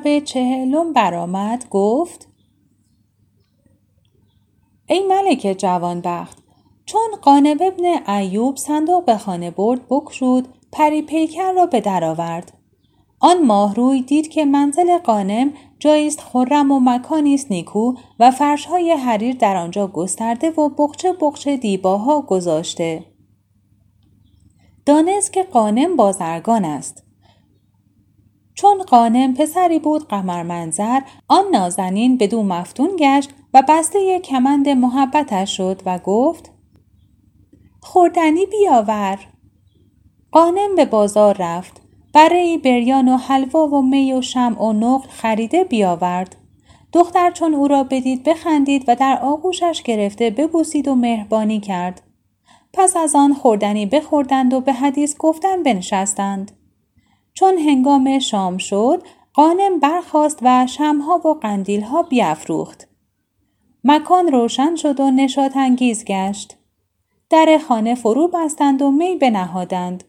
شب چهلم برآمد گفت ای ملک جوانبخت چون قانب ابن ایوب صندوق به خانه برد بکشود پری پیکر را به در آورد. آن ماهروی دید که منزل قانم جاییست خرم و مکانی است نیکو و فرشهای حریر در آنجا گسترده و بخچه بخچه دیباها گذاشته. دانست که قانم بازرگان است. چون قانم پسری بود قمر منظر آن نازنین بدو مفتون گشت و بسته کمند محبتش شد و گفت خوردنی بیاور. قانم به بازار رفت. برای بریان و حلوا و می و شمع و نقل خریده بیاورد. دختر چون او را بدید بخندید و در آغوشش گرفته ببوسید و مهربانی کرد. پس از آن خوردنی بخوردند و به حدیث گفتن بنشستند. چون هنگام شام شد قانم برخاست و شمها و قندیلها بیافروخت. مکان روشن شد و نشاط انگیز گشت. در خانه فرو بستند و می بنهادند.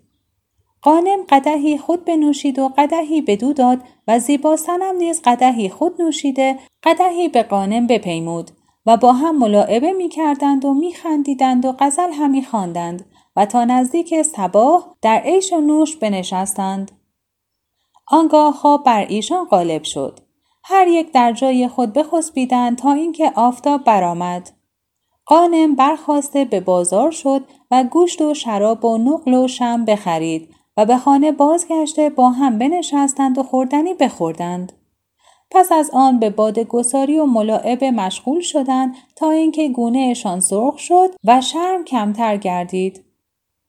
قانم قدهی خود بنوشید و قدهی بدو داد و زیبا سنم نیز قدهی خود نوشیده قدهی به قانم بپیمود و با هم ملاعبه می کردند و می خندیدند و غزل همی خواندند و تا نزدیک صباح در عیش و نوش بنشستند. آنگاه خواب بر ایشان غالب شد. هر یک در جای خود بخسبیدند تا اینکه آفتاب برآمد. قانم برخواسته به بازار شد و گوشت و شراب و نقل و شم بخرید و به خانه بازگشته با هم بنشستند و خوردنی بخوردند. پس از آن به بادگساری و ملاعبه مشغول شدند تا اینکه گونهشان سرخ شد و شرم کمتر گردید.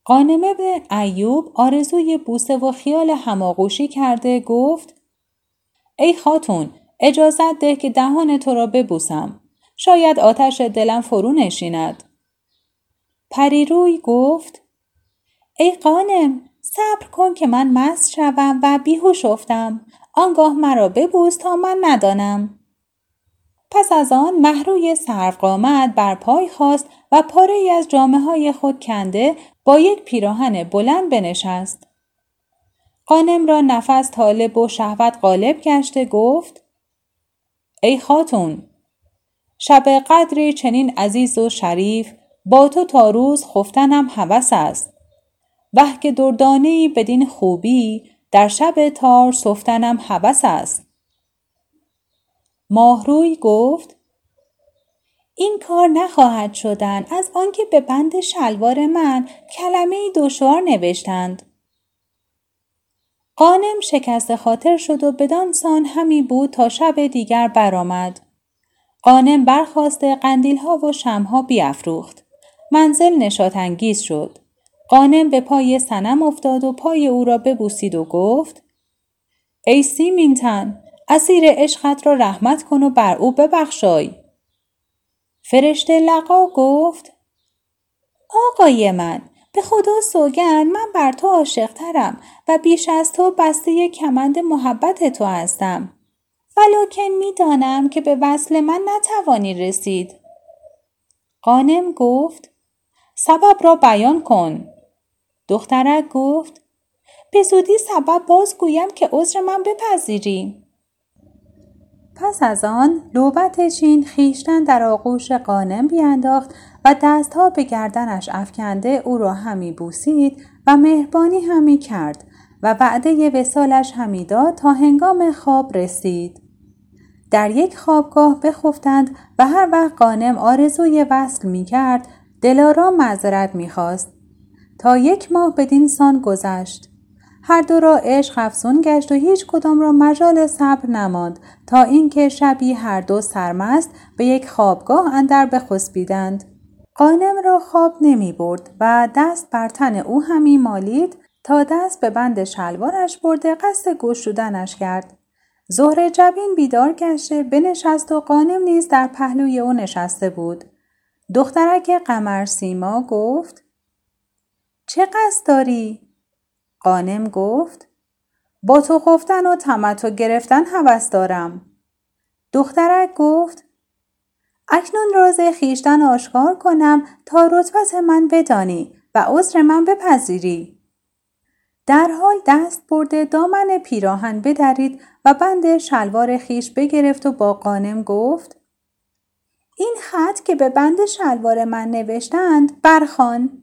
قانم ابن ایوب آرزوی بوسه و خیال هماغوشی کرده گفت ای خاتون اجازت ده که دهان تو را ببوسم. شاید آتش دلم فرو نشیند. پریروی گفت ای قانم صبر کن که من مست شوم و بیهوش افتم. آنگاه مرا ببوس تا من ندانم. پس از آن محروی سرفقامت بر پای خواست و پاره ای از جامعه های خود کنده با یک پیراهن بلند بنشست. قانم را نفس طالب و شهوت غالب گشته گفت ای خاتون شب قدری چنین عزیز و شریف با تو تا روز خفتنم هوس است وه که بدین خوبی در شب تار صفتنم هوس است ماهروی گفت این کار نخواهد شدن از آنکه به بند شلوار من کلمه دشوار نوشتند. قانم شکست خاطر شد و بدان سان همی بود تا شب دیگر برآمد. قانم برخواسته قندیل ها و شمها بیافروخت. منزل نشاط انگیز شد. قانم به پای سنم افتاد و پای او را ببوسید و گفت ای سیمینتن اسیر عشقت را رحمت کن و بر او ببخشای. فرشته لقا گفت آقای من به خدا سوگن من بر تو عاشقترم و بیش از تو بسته کمند محبت تو هستم. ولکن می‌دانم که به وصل من نتوانی رسید. قانم گفت سبب را بیان کن. دخترک گفت به زودی سبب باز گویم که عذر من بپذیری. پس از آن لوبت چین خیشتن در آغوش قانم بیانداخت و دستها به گردنش افکنده او را همی بوسید و مهربانی همی کرد و وعده وسالش همی داد تا هنگام خواب رسید. در یک خوابگاه بخفتند و هر وقت قانم آرزوی وصل می کرد دلارام معذرت می خواست. تا یک ماه بدین سان گذشت. هر دو را عشق افزون گشت و هیچ کدام را مجال صبر نماند تا اینکه شبی هر دو سرمست به یک خوابگاه اندر بخسبیدند. قانم را خواب نمی برد و دست بر تن او همی مالید تا دست به بند شلوارش برده قصد گشودنش کرد. زهر جبین بیدار گشته بنشست و قانم نیز در پهلوی او نشسته بود. دخترک قمر سیما گفت چه قصد داری؟ قانم گفت با تو خفتن و تمتو گرفتن هوس دارم. دخترک گفت اکنون راز خیشتن آشکار کنم تا رتبت من بدانی و عذر من بپذیری. در حال دست برده دامن پیراهن بدرید و بند شلوار خیش بگرفت و با قانم گفت این خط که به بند شلوار من نوشتند برخان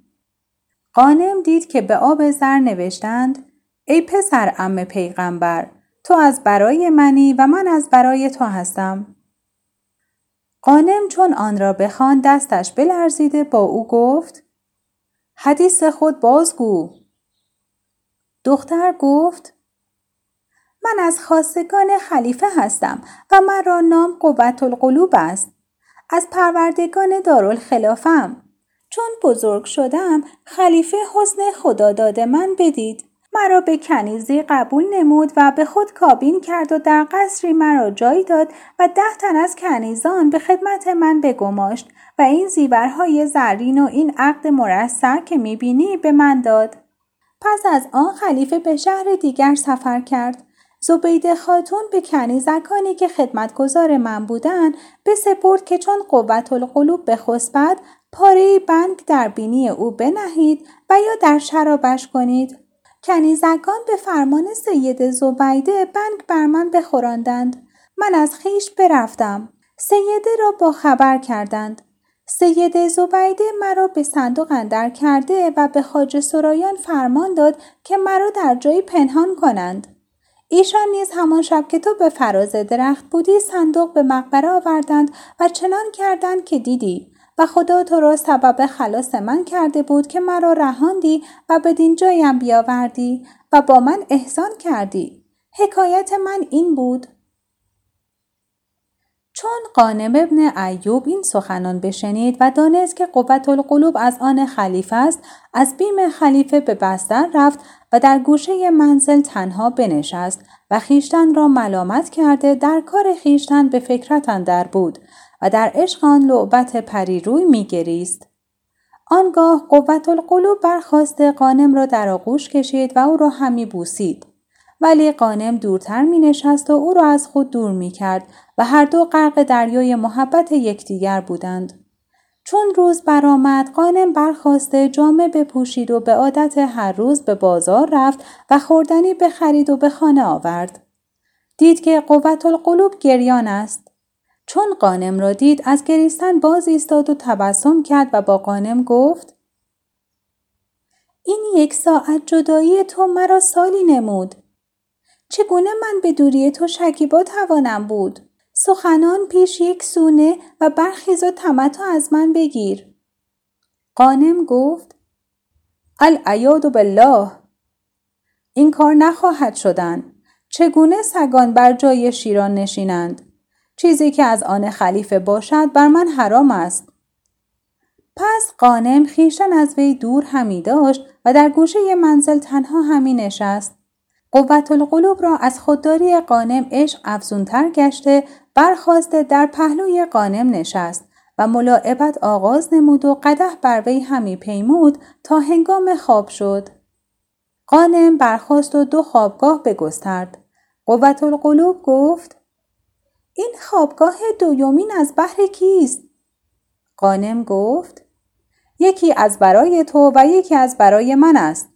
قانم دید که به آب زر نوشتند ای پسر ام پیغمبر تو از برای منی و من از برای تو هستم. قانم چون آن را بخوان دستش بلرزیده با او گفت حدیث خود بازگو. دختر گفت من از خاصگان خلیفه هستم و مرا نام قوت القلوب است. از پروردگان دارالخلافم. چون بزرگ شدم خلیفه حسن خدا داده من بدید. مرا به کنیزی قبول نمود و به خود کابین کرد و در قصری مرا جای داد و ده تن از کنیزان به خدمت من بگماشت و این زیورهای زرین و این عقد مرصع که می‌بینی به من داد. پس از آن خلیفه به شهر دیگر سفر کرد. زبید خاتون به کنیزکانی که خدمتگزار من بودند سپرد که چون قوت القلوب بخسبد پاره بنگ در بینی او بنهید و یا در شرابش کنید. کنیزکان به فرمان سید زبیده بنگ بر من بخوراندند من از خیش برفتم. سیده را با خبر کردند. سید زبیده مرا به صندوق اندر کرده و به خاج سرایان فرمان داد که مرا در جایی پنهان کنند. ایشان نیز همان شب که تو به فراز درخت بودی صندوق به مقبره آوردند و چنان کردند که دیدی و خدا تو را سبب خلاص من کرده بود که مرا رهاندی و بدین جایم بیاوردی و با من احسان کردی. حکایت من این بود. چون قانم ابن ایوب این سخنان بشنید و دانست که قوت القلوب از آن خلیفه است از بیم خلیفه به بستر رفت و در گوشه منزل تنها بنشست و خیشتن را ملامت کرده در کار خیشتن به فکرت اندر بود. و در عشق آن لعبت پریروی میگریست آنگاه قوت القلوب برخواست قانم را در آغوش کشید و او را همی بوسید ولی قانم دورتر می نشست و او را از خود دور می کرد و هر دو غرق دریای محبت یکدیگر بودند. چون روز برآمد قانم برخواسته جامه بپوشید و به عادت هر روز به بازار رفت و خوردنی بخرید و به خانه آورد. دید که قوت القلوب گریان است. چون قانم را دید از گریستن باز ایستاد و تبسم کرد و با قانم گفت این یک ساعت جدایی تو مرا سالی نمود. چگونه من به دوری تو شکیبا توانم بود؟ سخنان پیش یک سونه و برخیز و تمتع از من بگیر. قانم گفت العیاد بالله این کار نخواهد شدن. چگونه سگان بر جای شیران نشینند؟ چیزی که از آن خلیفه باشد بر من حرام است. پس قانم خیشتن از وی دور همی داشت و در گوشه منزل تنها همی نشست. قوت القلوب را از خودداری قانم عشق افزونتر گشته برخواسته در پهلوی قانم نشست و ملاعبت آغاز نمود و قده بر وی همی پیمود تا هنگام خواب شد. قانم برخواست و دو خوابگاه بگسترد. قوت القلوب گفت این خوابگاه دویومین از بحر کیست؟ قانم گفت یکی از برای تو و یکی از برای من است.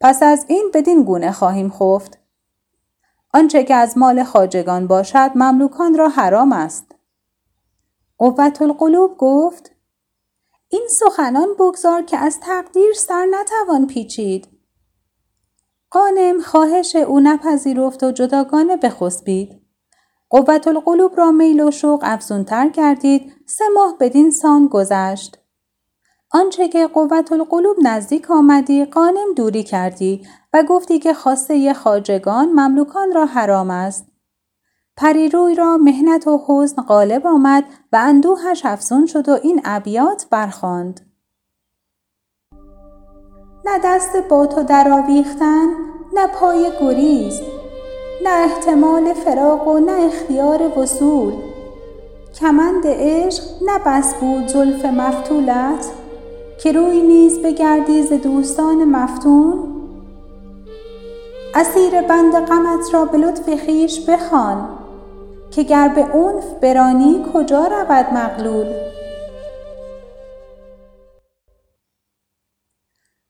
پس از این بدین گونه خواهیم خفت. آنچه که از مال خاجگان باشد مملوکان را حرام است. قوت القلوب گفت این سخنان بگذار که از تقدیر سر نتوان پیچید. قانم خواهش او نپذیرفت و جداگانه بخسبید. قوت القلوب را میل و شوق افزونتر کردید سه ماه بدین سان گذشت. آنچه که قوت القلوب نزدیک آمدی قانم دوری کردی و گفتی که خواسته خاجگان مملوکان را حرام است. پریروی را مهنت و حزن غالب آمد و اندوهش افزون شد و این ابیات برخواند. نه دست با تو درآویختن نه پای گریز نه احتمال فراق و نه اختیار وصول. کمند عشق نه بس بود زلف مفتولت. که روی نیز بگردی ز دوستان مفتون. اسیر بند غمت را به لطف خویش بخوان. که گر به عنف برانی کجا رود مغلول؟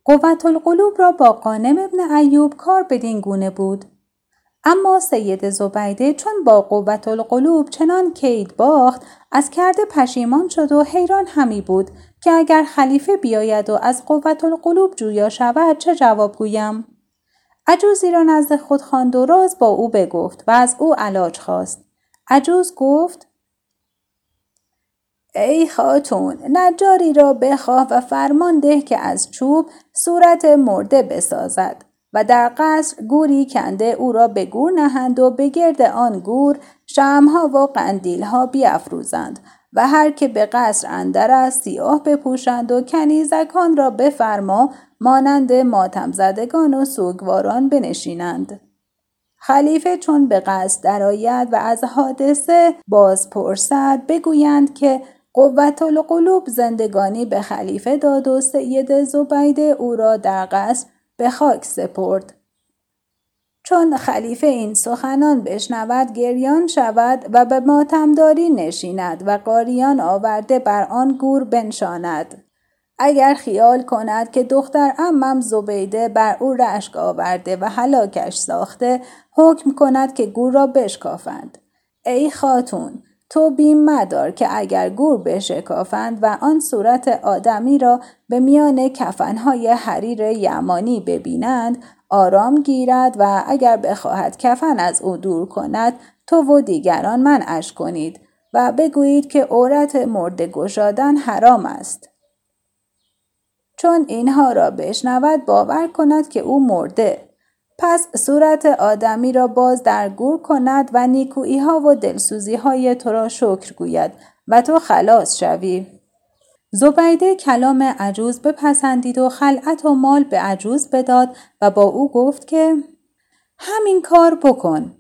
قوت القلوب را با قانم ابن ایوب کار بدین گونه بود. اما سید زبیده چون با قوت القلوب چنان کید باخت از کرده پشیمان شد و حیران همی بود که اگر خلیفه بیاید و از قوت القلوب جویا شود چه جواب گویم؟ عجوزی را نزد خود خواند و راز با او بگفت و از او علاج خواست. عجوز گفت ای خاتون نجاری را بخواه و فرمان ده که از چوب صورت مرده بسازد. و در قصر گوری کنده او را به گور نهند و به گرد آن گور شمها و قندیلها بیافروزند و هر که به قصر اندر است سیاه بپوشند و کنیزکان را بفرما مانند ماتم زدگان و سوگواران بنشینند. خلیفه چون به قصد درآید و از حادثه باز پرسد بگویند که قوت القلوب زندگانی به خلیفه داد و سید زبیده او را در قصر به خاک سپرد. چون خلیفه این سخنان بشنود گریان شود و به ماتمداری نشیند و قاریان آورده بر آن گور بنشاند. اگر خیال کند که دختر امم زبیده بر او رشک آورده و هلاکش ساخته حکم کند که گور را بشکافند. ای خاتون تو بیم مدار که اگر گور بشکافند و آن صورت آدمی را به میان کفنهای حریر یمانی ببینند آرام گیرد و اگر بخواهد کفن از او دور کند تو و دیگران منعش کنید و بگویید که عورت مرده گشادن حرام است. چون اینها را بشنود باور کند که او مرده پس صورت آدمی را باز در گور کند و نیکویی ها و دلسوزی های تو را شکر گوید و تو خلاص شوی. زبیده کلام عجوز بپسندید و خلعت و مال به عجوز بداد و با او گفت که همین کار بکن.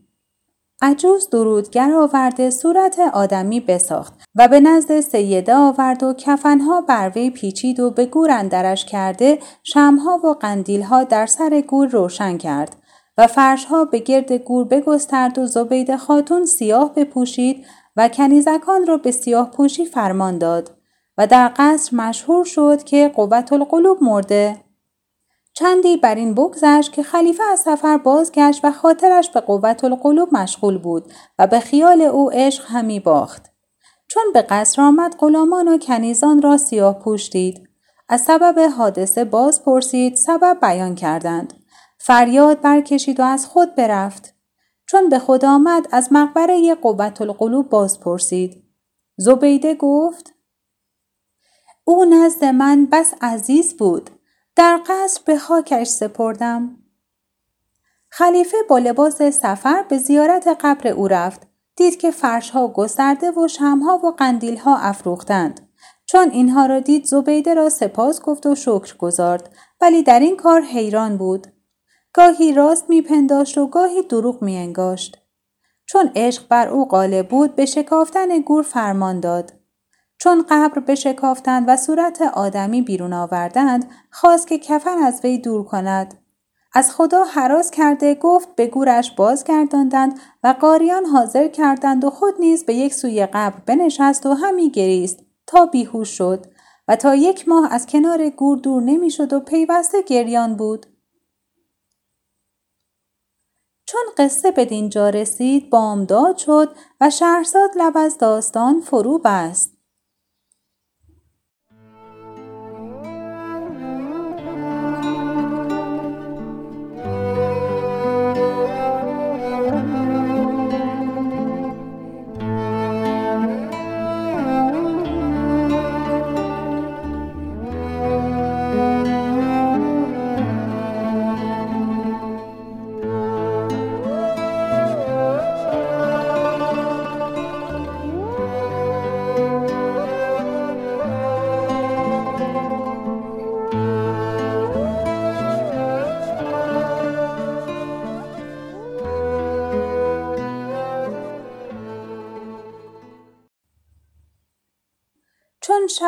عجوز درودگر آورده صورت آدمی بساخت و به نزد سیده آورد و کفنها بر وی پیچید و به گور اندرش کرده شمها و قندیلها در سر گور روشن کرد و فرشها به گرد گور بگسترد و زبید خاتون سیاه بپوشید و کنیزکان را به سیاه پوشی فرمان داد و در قصر مشهور شد که قوت القلوب مرده. چندی بر این بگذشت که خلیفه از سفر بازگشت و خاطرش به قوت القلوب مشغول بود و به خیال او عشق همی باخت. چون به قصر آمد غلامان و کنیزان را سیاه پوش دید. از سبب حادثه باز پرسید سبب بیان کردند. فریاد برکشید و از خود برفت. چون به خود آمد از مقبره قوت القلوب باز پرسید. زبیده گفت او نزد من بس عزیز بود. در قصر به خاکش سپردم. خلیفه با لباس سفر به زیارت قبر او رفت. دید که فرشها گسترده و شمها و قندیلها افروختند. چون اینها را دید زبیده را سپاس گفت و شکر گذارد ولی در این کار حیران بود. گاهی راست میپنداشت و گاهی دروغ میانگاشت. چون عشق بر او غالب بود به شکافتن گور فرمان داد. چون قبر بشکافتند و صورت آدمی بیرون آوردند خواست که کفن از وی دور کند. از خدا حراس کرده گفت به گورش بازگرداندند و قاریان حاضر کردند و خود نیز به یک سوی قبر بنشست و همی گریست تا بیهوش شد و تا یک ماه از کنار گور دور نمی‌شد و پیوسته گریان بود. چون قصه به دینجا رسید بامداد شد و شهرزاد لب از داستان فرو بست.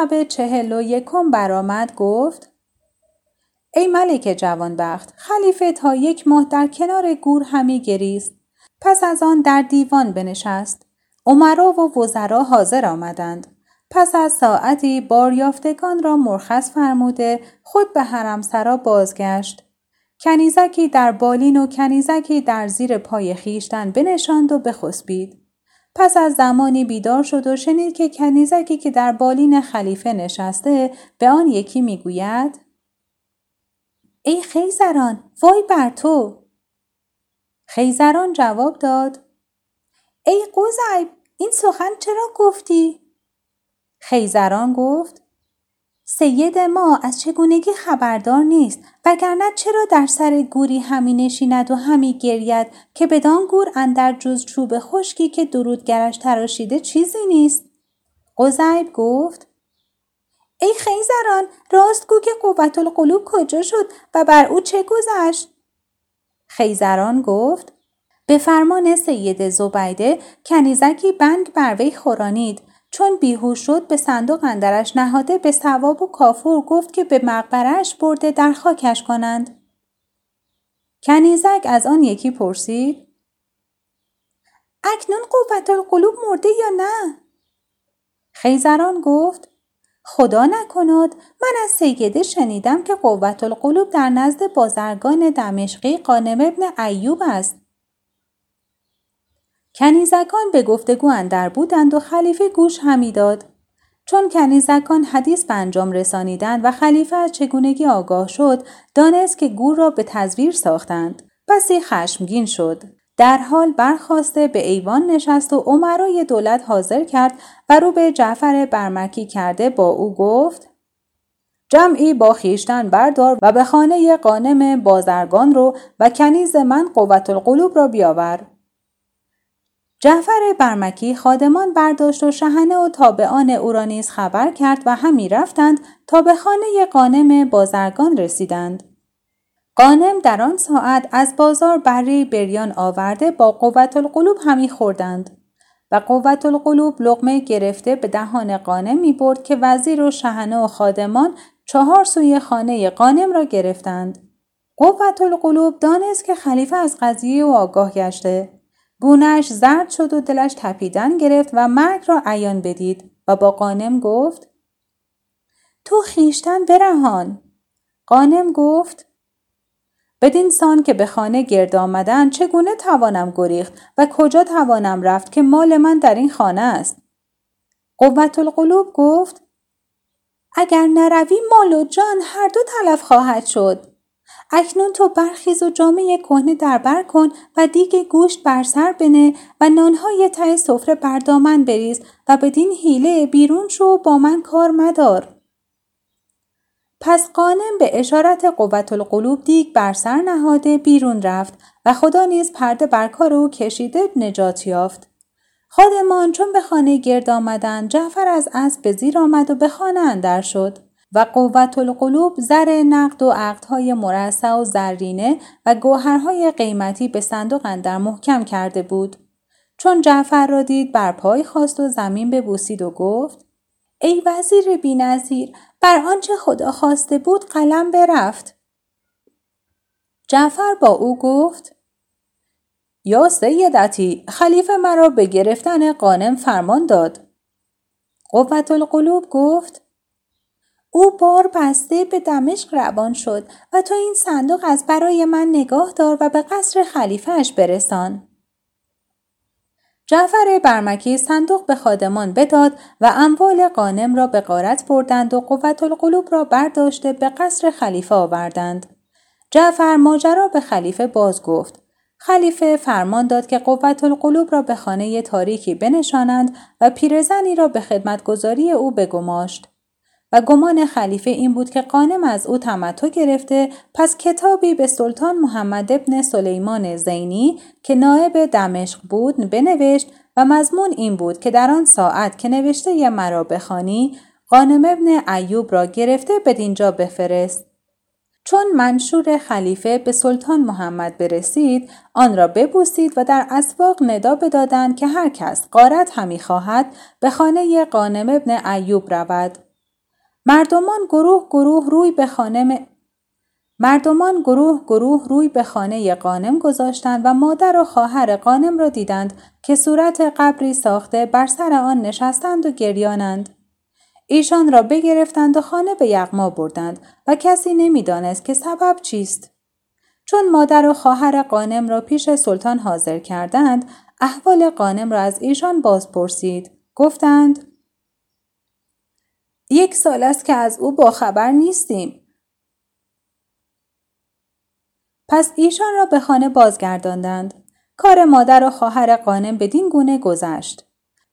شب چهل و یکم برآمد گفت ای ملک جوانبخت خلیفه تا یک ماه در کنار گور همی گریست. پس از آن در دیوان بنشست. عمرا و وزرا حاضر آمدند. پس از ساعتی باریافتگان را مرخص فرموده خود به حرمسرا بازگشت. کنیزکی در بالین و کنیزکی در زیر پای خیشتن بنشاند و بخسبید. پس از زمانی بیدار شد و شنید که کنیزکی که در بالین خلیفه نشسته به آن یکی می‌گوید ای خیزران وای بر تو! خیزران جواب داد ای قوزعیب این سخن چرا گفتی؟ خیزران گفت سید ما از چگونگی خبردار نیست وگرنه چرا در سر گوری همی نشیند و همی گرید که بدان گور اندر جز چوب خشکی که درودگرش تراشیده چیزی نیست؟ قزیب گفت ای خیزران راست گو که قوت القلوب کجا شد و بر او چه گذشت؟ خیزران گفت به فرمان سید زبیده کنیزکی بنگ بر وی خورانید. چون بیهوش شد به صندوق اندرش نهاده به ثواب و کافور گفت که به مقبرش برده در خاکش کنند. کنیزک از آن یکی پرسید اکنون قوت القلوب مرده یا نه؟ خیزران گفت خدا نکناد من از سیده شنیدم که قوت القلوب در نزد بازرگان دمشقی قانم ابن ایوب است. کنیزکان به گفتگو اندر بودند و خلیفه گوش همی داد. چون کنیزکان حدیث به انجام رسانیدند و خلیفه از چگونگی آگاه شد دانست که گور را به تزویر ساختند پسی خشمگین شد در حال برخواسته به ایوان نشست و عمرای دولت حاضر کرد و رو به جعفر برمکی کرده با او گفت جمعی با خیشتن بردار و به خانه قانم بازرگان رو و کنیز من قوت القلوب را بیاور. جعفر برمکی خادمان برداشت و شهنه و تابعان او را نیز خبر کرد و همی رفتند تا به خانه قانم بازرگان رسیدند. قانم در آن ساعت از بازار بری بریان آورده با قوت القلوب همی خوردند و قوت القلوب لقمه گرفته به دهان قانم می برد که وزیر و شهنه و خادمان چهار سوی خانه قانم را گرفتند. قوت القلوب دانست که خلیفه از قضیه و آگاه گشته. گونهش زرد شد و دلش تپیدن گرفت و مرگ را عیان بدید و با قانم گفت تو خیشتن برهان. قانم گفت بدین سان که به خانه گرد آمدن چگونه توانم گریخت و کجا توانم رفت که مال من در این خانه است قوت القلوب گفت اگر نروی مال و جان هر دو تلف خواهد شد اکنون تو برخیز و جامعه کهنه دربر کن و دیگ گوشت بر سر بنه و نانهای ته سفره بردامن بریز و بدین حیله بیرون شو با من کار مدار پس قانم به اشارت قوت القلوب دیگ بر سر نهاده بیرون رفت و خدا نیز پرده بر کار او کشیده نجات یافت. خادمان چون به خانه گرد آمدند جعفر از اسب به زیر آمد و به خانه اندر شد و قوت القلوب زر نقد و عقدهای مرصع و زرینه و گوهرهای قیمتی به صندوق اندر محکم کرده بود. چون جعفر را دید بر پای خواست و زمین ببوسید و گفت ای وزیر بینظیر بر آنچه خدا خواسته بود قلم برفت. جعفر با او گفت یا سیدتی خلیفه مرا به گرفتن قانم فرمان داد. قوت القلوب گفت او بار بسته به دمشق روان شد و تو این صندوق از برای من نگاه دار و به قصر خلیفهش برسان. جعفر برمکی صندوق به خادمان بداد و اموال قانم را به قارت بردند و قوت القلوب را برداشته به قصر خلیفه آوردند. جعفر ماجرا به خلیفه باز گفت. خلیفه فرمان داد که قوت القلوب را به خانه تاریکی بنشانند و پیرزنی را به خدمتگذاری او بگماشت. و گمان خلیفه این بود که قانم از او تمتع گرفته پس کتابی به سلطان محمد ابن سلیمان زینی که نایب دمشق بود بنوشت و مضمون این بود که در آن ساعت که نوشته مرا بخوانی قانم ابن ایوب را گرفته بدینجا بفرست. چون منشور خلیفه به سلطان محمد برسید آن را ببوسید و در اسواق ندا بدادند که هر کس قارت همی خواهد به خانه قانم ابن ایوب رود. مردمان گروه گروه روی به خانه مردمان گروه گروه روی به خانه قانم گذاشتند و مادر و خواهر قانم را دیدند که صورت قبری ساخته بر سر آن نشستند و گریانند. ایشان را بگرفتند و خانه به یغما بردند و کسی نمی‌دانست که سبب چیست. چون مادر و خواهر قانم را پیش سلطان حاضر کردند، احوال قانم را از ایشان باز پرسید. گفتند یک سال است که از او با خبر نیستیم. پس ایشان را به خانه بازگرداندند. کار مادر و خواهر قانم بدین گونه گذشت.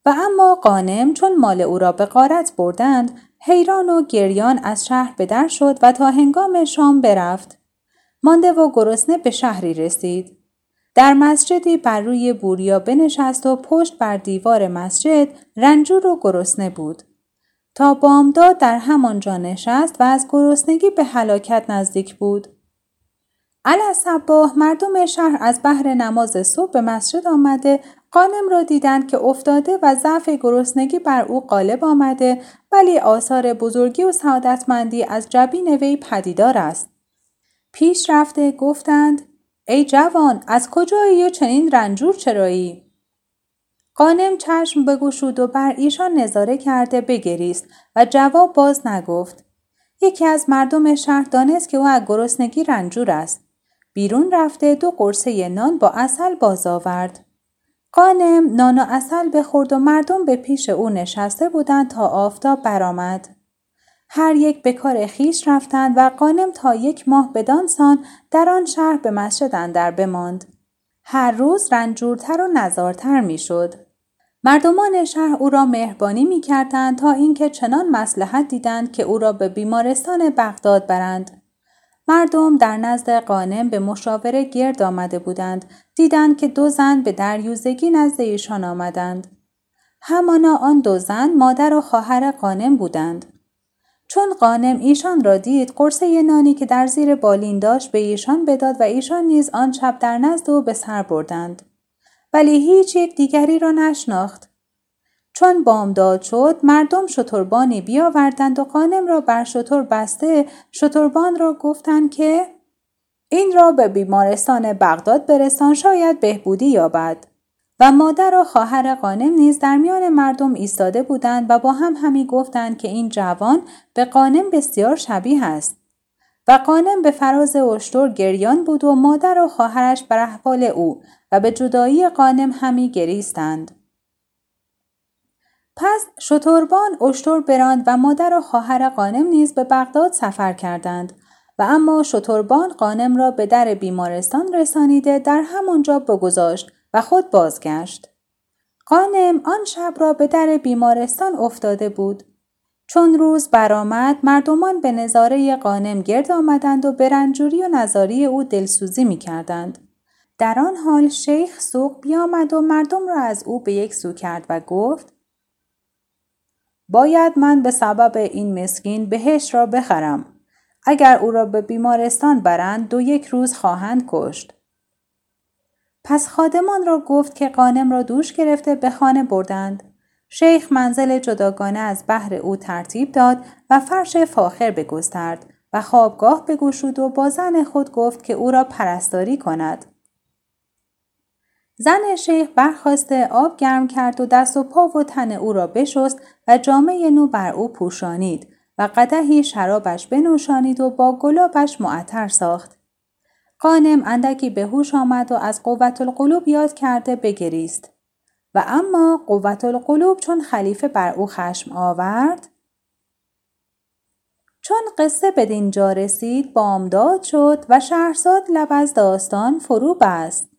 و اما قانم چون مال او را به قارت بردند حیران و گریان از شهر به در شد و تا هنگام شام برفت. مانده و گرسنه به شهری رسید. در مسجدی بر روی بوریا بنشست و پشت بر دیوار مسجد رنجور و گرسنه بود. بامداد در همانجا نشست و از گرسنگی به هلاکت نزدیک بود. صباه مردم شهر از بحر نماز صبح به مسجد آمده قانم را دیدند که افتاده و ضعف گرسنگی بر او غالب آمده ولی آثار بزرگی و سعادتمندی از جبین وی پدیدار است. پیش رفته گفتند ای جوان از کجایی و چنین رنجور چرایی؟ قانم چشم بگشود و بر ایشان نظاره کرده بگریست و جواب باز نگفت. یکی از مردم شهر دانست که او از گرسنگی رنجور است. بیرون رفته دو قرصه نان با اصل باز آورد. قانم نان و اصل بخورد و مردم به پیش او نشسته بودند تا آفتاب برآمد. هر یک به کار خیش رفتند و قانم تا یک ماه بدانسان در آن شهر به مسجد اندر بماند. هر روز رنجورتر و نزارتر می‌شد. مردمان شهر او را مهربانی می کردند تا اینکه چنان مسلحت دیدند که او را به بیمارستان بغداد برند. مردم در نزد قانم به مشاوره گرد آمده بودند دیدند که دو زن به دریوزگی نزد ایشان آمدند. همانا آن دو زن مادر و خواهر قانم بودند. چون قانم ایشان را دید قرصه نانی که در زیر بالین داشت به ایشان بداد و ایشان نیز آن شب در نزد او به سر بردند. ولی هیچ یک دیگری را نشناخت. چون بامداد شد مردم شتربانی بیاوردند و قانم را بر شتر بسته شتربان را گفتند که این را به بیمارستان بغداد برسان شاید بهبودی یابد. و مادر و خواهر قانم نیز در میان مردم ایستاده بودند و با هم همی گفتند که این جوان به قانم بسیار شبیه است. و قانم به فراز اشتر گریان بود و مادر و خواهرش بر احوال او و به جدایی قانم همی گریستند پس شتربان اشتر براند و مادر و خواهر قانم نیز به بغداد سفر کردند و اما شتربان قانم را به در بیمارستان رسانیده در همانجا بگذاشت و خود بازگشت. قانم آن شب را به در بیمارستان افتاده بود. چون روز برآمد مردمان به نظاره قانم گرد آمدند و به رنجوری و نظاری او دلسوزی می کردند. در آن حال شیخ سوق بیامد و مردم را از او به یک سو کرد و گفت باید من به سبب این مسکین بهش را بخرم. اگر او را به بیمارستان برند دو یک روز خواهند کشت. پس خادمان را گفت که قانم را دوش گرفته به خانه بردند. شیخ منزل جداگانه از بحر او ترتیب داد و فرش فاخر بگسترد و خوابگاه بگشود و با زن خود گفت که او را پرستاری کند. زن شیخ برخواسته آب گرم کرد و دست و پا و تن او را بشست و جامعه نو بر او پوشانید و قدهی شرابش بنوشانید و با گلابش معطر ساخت. قانم اندکی به هوش آمد و از قوت القلوب یاد کرده بگریست. و اما قوت القلوب چون خلیفه بر او خشم آورد چون قصه به دینجا رسید بامداد شد و شهرزاد لب از داستان فرو بست